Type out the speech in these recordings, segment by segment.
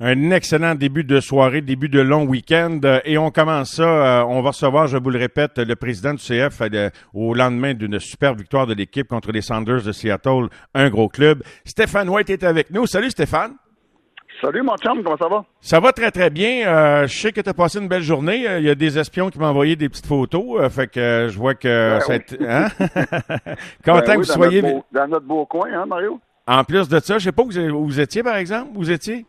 Un excellent début de soirée, début de long week-end. Euh, et on commence ça. Euh, on va recevoir, je vous le répète, le président du CF euh, au lendemain d'une super victoire de l'équipe contre les Sanders de Seattle, un gros club. Stéphane White est avec nous. Salut Stéphane. Salut mon chum, comment ça va? Ça va très très bien. je sais que tu as passé une belle journée. Il y a des espions qui m'ont envoyé des petites photos. fait que je vois que ben ça hein? Content ben que vous soyez. dans notre beau coin, hein, Mario? En plus de ça, je sais pas où vous étiez, par exemple. Où vous étiez?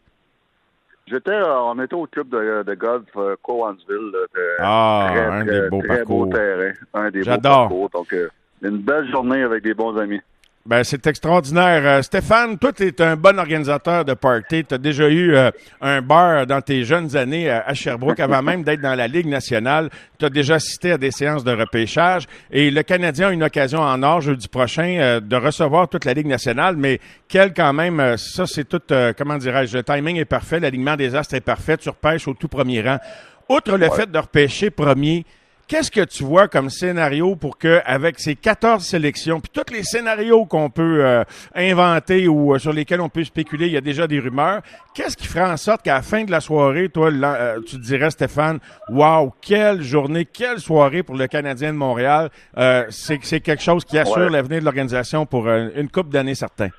J'étais, euh, on était au club de, de golf euh, Cowansville. Ah, un des beaux très parcours. beau terrain, un des beaux J'adore. parcours. Donc, euh, une belle journée avec des bons amis. Ben, c'est extraordinaire. Euh, Stéphane, toi, tu es un bon organisateur de party. Tu as déjà eu euh, un bar dans tes jeunes années à Sherbrooke avant même d'être dans la Ligue nationale. Tu as déjà assisté à des séances de repêchage. Et le Canadien a une occasion en or jeudi prochain euh, de recevoir toute la Ligue nationale. Mais quel quand même, ça c'est tout, comment dirais-je, le timing est parfait, l'alignement des astres est parfait. Tu repêches au tout premier rang. Outre le fait de repêcher premier, Qu'est-ce que tu vois comme scénario pour que, avec ces 14 sélections, puis tous les scénarios qu'on peut euh, inventer ou euh, sur lesquels on peut spéculer, il y a déjà des rumeurs. Qu'est-ce qui ferait en sorte qu'à la fin de la soirée, toi, euh, tu te dirais, Stéphane, waouh, quelle journée, quelle soirée pour le Canadien de Montréal. c'est, quelque chose qui assure l'avenir de l'organisation pour une coupe d'années certains.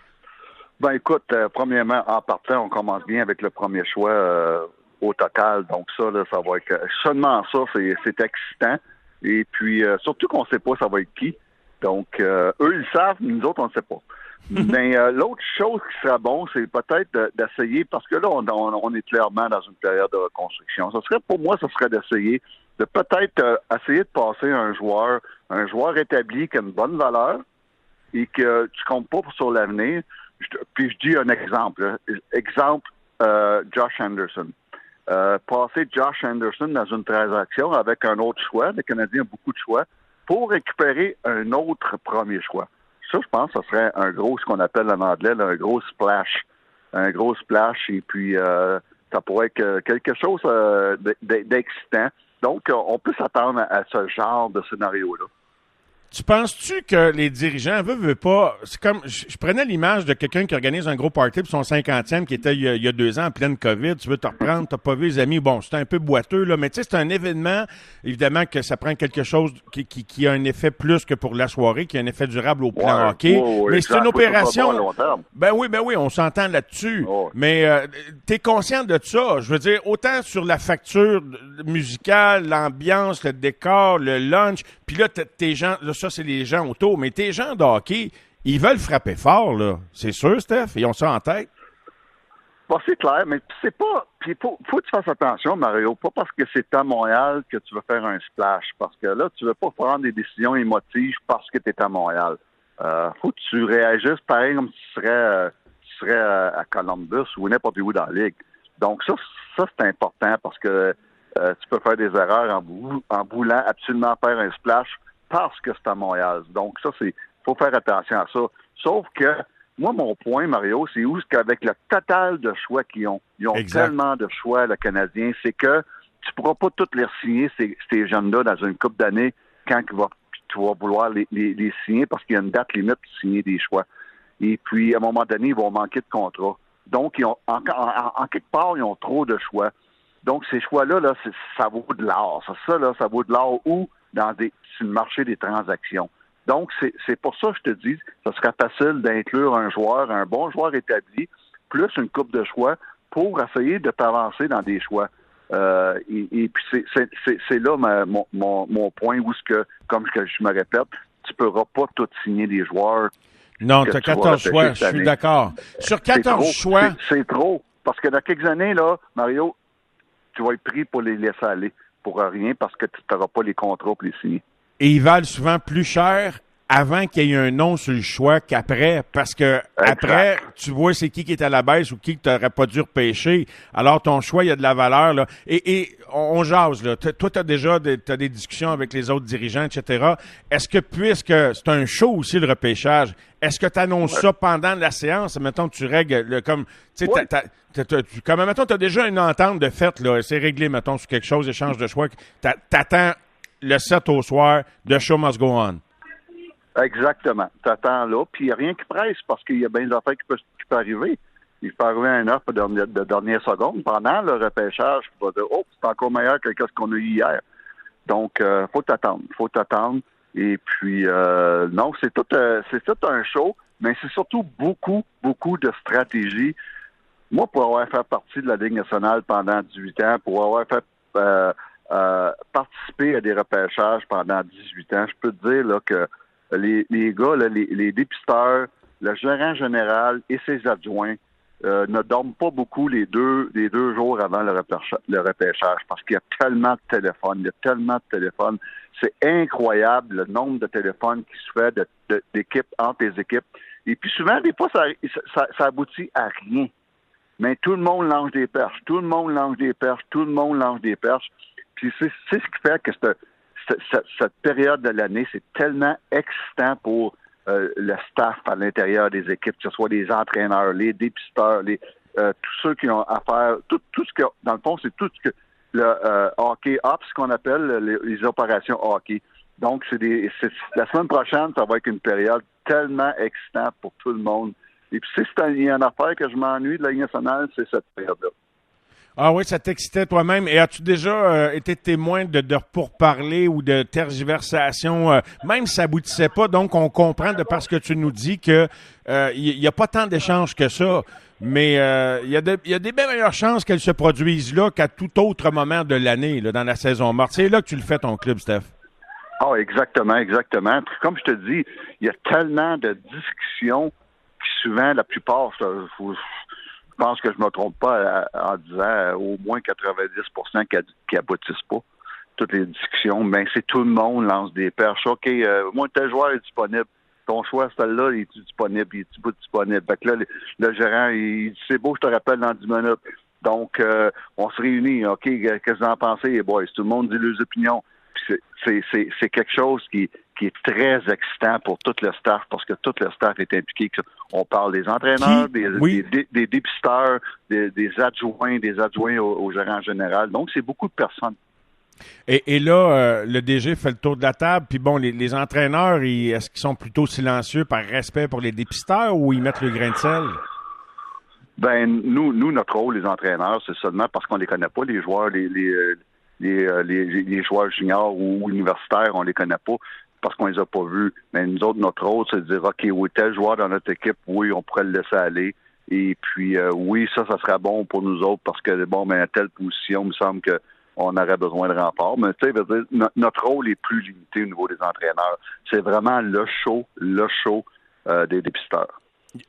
Ben écoute, premièrement, en partant, on commence bien avec le premier choix au total. Donc ça, là, ça va être seulement ça, c'est excitant. Et puis euh, surtout qu'on ne sait pas ça va être qui. Donc euh, eux ils savent, nous autres on ne sait pas. Mais euh, l'autre chose qui serait bon, c'est peut-être d'essayer, parce que là, on, on, est clairement dans une période de reconstruction. Ce serait pour moi, ce serait d'essayer de peut-être essayer de passer un joueur, un joueur établi qui a une bonne valeur et que tu comptes pas sur l'avenir. Puis je dis un exemple. Exemple, Josh Anderson. Euh, passer Josh Anderson dans une transaction avec un autre choix. Les Canadiens ont beaucoup de choix pour récupérer un autre premier choix. Ça, je pense, ce serait un gros, ce qu'on appelle en anglais, un gros splash. Un gros splash, et puis euh, ça pourrait être quelque chose euh, d'excitant. Donc, on peut s'attendre à ce genre de scénario-là. Tu penses-tu que les dirigeants veulent, veulent pas. C'est comme. Je, prenais l'image de quelqu'un qui organise un gros party pour son cinquantième qui était il y, a, deux ans en pleine COVID. Tu veux te reprendre, t'as pas vu les amis. Bon, c'est un peu boiteux, là, mais tu sais, c'est un événement. Évidemment que ça prend quelque chose qui, qui, a un effet plus que pour la soirée, qui a un effet durable au plan hockey. mais c'est une opération. Ben oui, ben oui, on s'entend là-dessus. Mais euh, tu es conscient de ça. Je veux dire, autant sur la facture musicale, l'ambiance, le décor, le lunch, puis là, tes gens ça, c'est les gens autour. Mais tes gens de hockey, ils veulent frapper fort, là. C'est sûr, Steph? Ils ont ça en tête. c'est clair, mais c'est pas. Puis faut, faut que tu fasses attention, Mario. Pas parce que c'est à Montréal que tu veux faire un splash. Parce que là, tu veux pas prendre des décisions émotives parce que tu es à Montréal. Euh, faut que tu réagisses pareil comme si tu serais, euh, serais euh, à Columbus ou n'importe où dans la ligue. Donc ça, ça c'est important parce que euh, tu peux faire des erreurs en, en voulant absolument faire un splash parce que c'est à Montréal. Donc, ça, c'est faut faire attention à ça. Sauf que moi, mon point, Mario, c'est où qu'avec le total de choix qu'ils ont, ils ont tellement de choix, le Canadien, c'est que tu pourras pas toutes les signer, ces, jeunes-là, dans une coupe d'années, quand tu vas, vouloir les, signer, parce qu'il y a une date limite pour signer des choix. Et puis, à un moment donné, ils vont manquer de contrat. Donc, ils ont, en, quelque part, ils ont trop de choix. Donc, ces choix-là, là, ça vaut de l'or. Ça, là, ça vaut de l'or où? Dans des, sur le marché des transactions. Donc, c'est pour ça que je te dis, ce serait facile d'inclure un joueur, un bon joueur établi, plus une coupe de choix pour essayer de t'avancer dans des choix. Euh, et, puis c'est là mon, mon, point où ce que, comme je, me répète, tu ne pourras pas tout signer des joueurs. Non, tu as 14 choix, je suis d'accord. Sur 14 choix. C'est trop. Parce que dans quelques années, là, Mario, tu vas être pris pour les laisser aller pour rien parce que tu n'auras pas les contrats pour les signer. Et ils valent souvent plus cher avant qu'il y ait un nom sur le choix qu'après, parce que après, tu vois c'est qui qui est à la baisse ou qui tu n'aurais pas dû repêcher. Alors, ton choix, il y a de la valeur. Là. Et, on, jase. Là. Toi, tu as déjà des, as des discussions avec les autres dirigeants, etc. Est-ce que, puisque c'est un show aussi, le repêchage, est-ce que tu annonces ça pendant la séance? Mettons que tu règles le, comme... Tu sais, comme, mettons, tu as déjà une entente de fait, là, c'est réglé, mettons, sur quelque chose, échange de choix. T'attends le 7 au soir, de Show Must Go On. Exactement. T'attends là, puis il n'y a rien qui presse parce qu'il y a bien des affaires qui peuvent, arriver. il peut arriver un offre de, de, dernière seconde pendant le repêchage. Tu dire, oh, c'est encore meilleur que ce qu'on a eu hier. Donc, euh, faut t'attendre, faut t'attendre. Et puis, euh, non, c'est tout, euh, c'est tout un show, mais c'est surtout beaucoup, beaucoup de stratégie. Moi, pour avoir fait partie de la Ligue nationale pendant 18 ans, pour avoir fait euh, euh, participer à des repêchages pendant 18 ans, je peux te dire là, que les, les gars, les, les dépisteurs, le gérant général et ses adjoints euh, ne dorment pas beaucoup les deux, les deux jours avant le repêchage, le repêchage parce qu'il y a tellement de téléphones, il y a tellement de téléphones. C'est incroyable le nombre de téléphones qui se fait d'équipes entre les équipes. Et puis souvent, des fois, ça, ça, ça aboutit à rien. Mais tout le monde lance des perches, tout le monde lance des perches, tout le monde lance des perches. Puis c'est ce qui fait que cette, cette, période de l'année, c'est tellement excitant pour euh, le staff à l'intérieur des équipes, que ce soit les entraîneurs, les dépisteurs, les, euh, tous ceux qui ont affaire, tout, ce que, dans le fond, c'est tout ce que le euh, hockey ops, qu'on appelle les, opérations hockey. Donc, c'est la semaine prochaine, ça va être une période tellement excitante pour tout le monde. Et puis, si c'est une affaire que je m'ennuie de la Ligue nationale, c'est cette période-là. Ah oui, ça t'excitait toi-même. Et as-tu déjà euh, été témoin de, de pourparlers ou de tergiversations, euh, même si ça aboutissait pas? Donc, on comprend de parce que tu nous dis que il euh, n'y a pas tant d'échanges que ça. Mais il y, a des meilleures chances qu'elles se produisent là qu'à tout autre moment de l'année, dans la saison morte. C'est là que tu le fais, ton club, Steph. Ah, exactement, exactement. Comme je te dis, il y a tellement de discussions qui souvent, la plupart, je pense que je ne me trompe pas euh, en disant euh, au moins 90 qui, qui aboutissent pas. Toutes les discussions, mais c'est tout le monde lance des perches. OK, euh, moi, tel joueur est disponible. Ton choix, celle-là, il est disponible, il est pas disponible? Fait que là, le, gérant, il dit c'est beau, je te rappelle dans 10 minutes. Donc, on se réunit. OK, qu'est-ce que vous en pensez, boys? Tout le monde dit leurs opinions. C'est quelque chose qui, qui est très excitant pour tout le staff parce que tout le staff est impliqué. On parle des entraîneurs, des, des, dépisteurs, des, adjoints, des adjoints au, gérant général. Donc, c'est beaucoup de personnes. Et, là, euh, le DG fait le tour de la table. Puis bon, les, entraîneurs, est-ce qu'ils sont plutôt silencieux par respect pour les dépisteurs ou ils mettent le grain de sel? Ben, nous, nous, notre rôle, les entraîneurs, c'est seulement parce qu'on les connaît pas, les joueurs, les, les, les, euh, les, joueurs juniors ou universitaires, on les connaît pas parce qu'on les a pas vus. Mais nous autres, notre rôle, c'est de dire, OK, oui, tel joueur dans notre équipe, oui, on pourrait le laisser aller. Et puis, euh, oui, ça, ça serait bon pour nous autres parce que, bon, mais à telle position, il me semble qu'on aurait besoin de renfort. Mais tu sais, notre rôle est plus limité au niveau des entraîneurs. C'est vraiment le show, le show euh, des dépisteurs.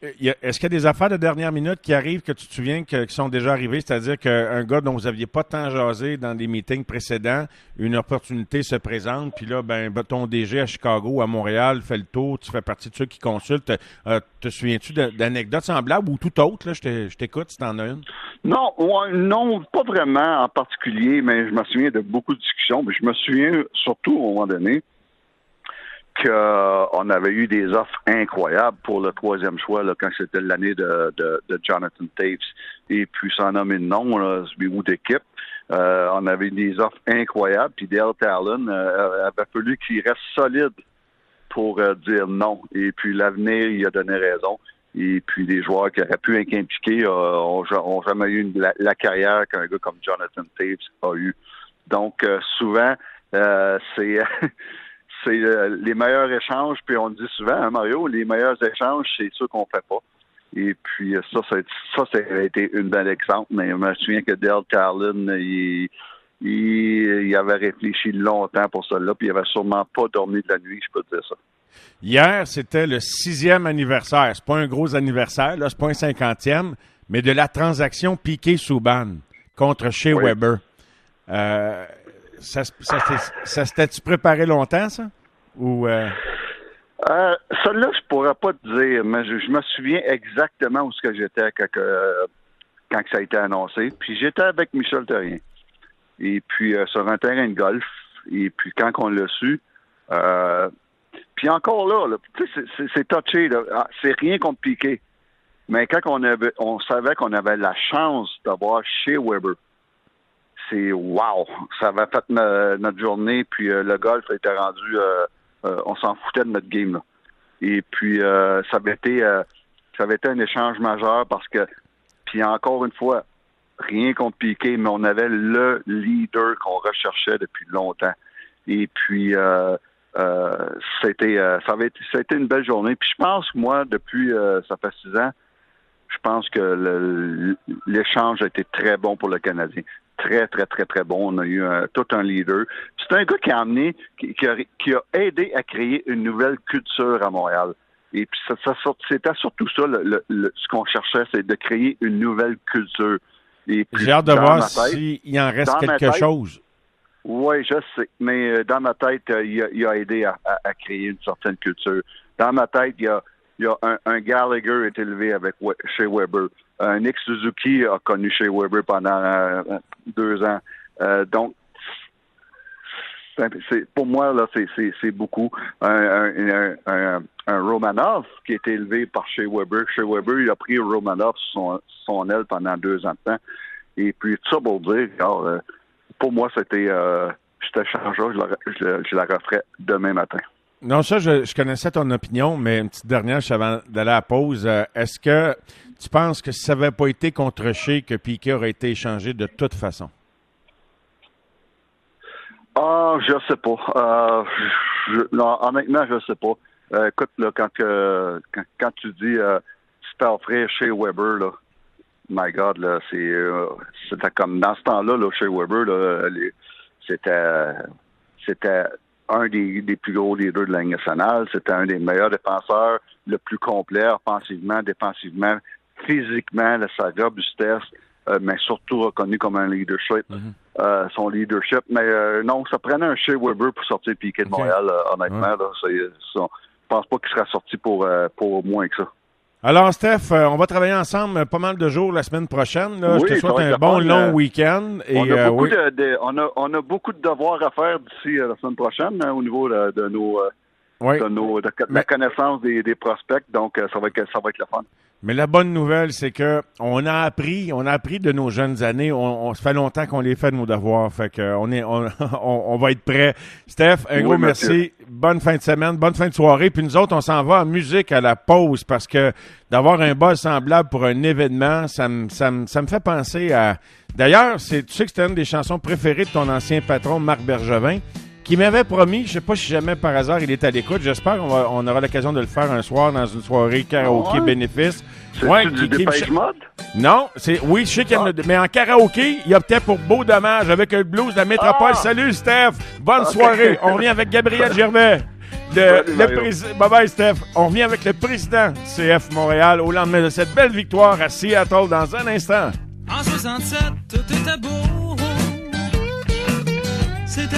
Est-ce qu'il y a des affaires de dernière minute qui arrivent que tu te souviens que, qui sont déjà arrivées? C'est-à-dire qu'un gars dont vous n'aviez pas tant jasé dans des meetings précédents, une opportunité se présente, puis là, ben, ton DG à Chicago à Montréal fait le tour, tu fais partie de ceux qui consultent. Euh, te souviens-tu d'anecdotes semblables ou tout autre? Là, je t'écoute si t'en as une. Non, non, pas vraiment en particulier, mais je me souviens de beaucoup de discussions. Mais je me souviens surtout, à un moment donné, qu'on avait eu des offres incroyables pour le troisième choix là, quand c'était l'année de, de, Jonathan Taves. Et puis, sans nommer de nom, là, ou d'équipe, euh, on avait des offres incroyables. Puis Dale Talon euh, avait fallu qu'il reste solide pour euh, dire non. Et puis, l'avenir, il a donné raison. Et puis, les joueurs qui auraient pu être impliqués ont, jamais eu la, carrière qu'un gars comme Jonathan Taves a eu. Donc, souvent, c'est... c'est euh, les meilleurs échanges, puis on le dit souvent, hein, Mario, les meilleurs échanges, c'est ceux qu'on fait pas. Et puis euh, ça, ça, ça, a été une belle exemple, mais je me souviens que Dale Talon, il, il, avait réfléchi longtemps pour cela, puis il avait sûrement pas dormi de la nuit, je peux te dire ça. Hier, c'était le sixième anniversaire. C'est pas un gros anniversaire, là, c'est pas un cinquantième, mais de la transaction Piquet-Souban contre Shea Weber. Euh, ça, ça, ça s'était-tu préparé longtemps, ça? Ou. Euh... Euh, là je pourrais pas te dire, mais je, me souviens exactement où ce que j'étais quand, quand ça a été annoncé. Puis j'étais avec Michel Terrien. Et puis euh, sur un terrain de golf. Et puis quand on l'a su, euh, puis encore là, c'est touché. Ah, c'est rien contre Piqué. Mais quand on avait, on savait qu'on avait la chance d'avoir chez Weber, c'est wow! Ça avait fait notre journée, puis euh, le golf a été rendu, euh, euh, on s'en foutait de notre game. Et puis ça avait été ça avait été un échange majeur parce que puis encore une fois, rien contre mais on avait le leader qu'on recherchait depuis longtemps. Et puis, c'était, ça avait été, a été une belle journée. Puis je pense, moi, depuis, ça fait six ans, je pense que l'échange a été très bon pour le Canadien. Très, très, très, très bon. On a eu un- tout un leader. C'est un gars qui a amené, qui, qui a, qui a aidé à créer une nouvelle culture à Montréal. Et puis, ça, ça sort- c'était surtout ça, le, le- le- ce qu'on cherchait, c'est de créer une nouvelle culture. J'ai hâte de voir s'il en reste quelque tête- chose. oui, je sais. Mais euh, dans ma tête, euh, il, a, il a aidé à, à- à créer une certaine culture. Dans ma tête, il y a, il y a un, un Gallagher est élevé avec chez Weber. Un Nick Suzuki a connu chez Weber pendant euh, deux ans. Euh, donc, c'est- pour moi, là, c'est- beaucoup. Un, un, Romanov qui a été élevé par chez Weber. Chez Weber, il a pris Romanov son, son aile pendant deux ans de temps. Et puis, tout ça pour dire, alors, euh, pour moi, c'était. J'étais changeant, je la, je, je la referais demain matin. Non, ça, je, connaissais ton opinion, mais une petite dernière, juste avant d'aller à la pause. Est-ce que tu penses que si ça n'avait pas été contre Shea, que Piquet aurait été échangé de toute façon? Ah, je sais pas. Euh, je- non, honnêtement, je sais pas. Euh, écoute, là, quand, que- quand, quand tu dis euh, super frère chez Weber, là, my God, là, c'est euh, c'était comme dans ce temps-là, là, chez Weber, là, c'était c'était un des, des plus gros leaders de la nationale. C'était un des meilleurs défenseurs, le plus complet offensivement, défensivement, physiquement, là, sa robustesse, euh, mais surtout reconnu comme un leadership. euh, son leadership. Mais euh, non, ça prenait un Shea Weber pour sortir Piquet de. Montréal, euh, honnêtement. Je pense pas qu'il sera sorti pour, euh, pour moins que ça. Alors, Steph, on va travailler ensemble pas mal de jours la semaine prochaine. là. Oui, je te souhaite un bon long euh, week-end. Et, on, a beaucoup oui. de, de- on, a, on a beaucoup de devoirs à faire d'ici la semaine prochaine hein, au niveau de, de nos, Oui. de, nos, de, de Mais- la connaissance des, des prospects. Donc, ça va être, ça va être le fun. Mais la bonne nouvelle, c'est que on a appris, on a appris de nos jeunes années. On, on- ça fait longtemps qu'on les fait de nos devoirs. Fait que on est, on, on, va être prêt. Steph, un Oui, gros merci. Bonne fin de semaine, bonne fin de soirée. Puis nous autres, on s'en va en musique à la pause parce que d'avoir un buzz semblable pour un événement, ça me, ça me, ça me fait penser à. D'ailleurs, c'est, tu sais que c'était une des chansons préférées de ton ancien patron Marc Bergevin. Qui m'avait promis, je sais pas si jamais par hasard il est à l'écoute, j'espère qu'on va- on aura l'occasion de le faire un soir dans une soirée karaoké Ouais. bénéfice. C'est Ouais, du qui- Dépêche Mode? non, c'est oui, je sais qu'il y en a, mais en karaoké, il y a peut-être pour beau dommage avec le blues de la métropole. Ah! Salut Steph, bonne Ok. soirée. On revient avec Gabriel Gervais. Le, Salut, le Mario. prési- bye bye Steph. On revient avec le président du CF Montréal au lendemain de cette belle victoire à Seattle dans un instant. En 67, tout était beau. C'était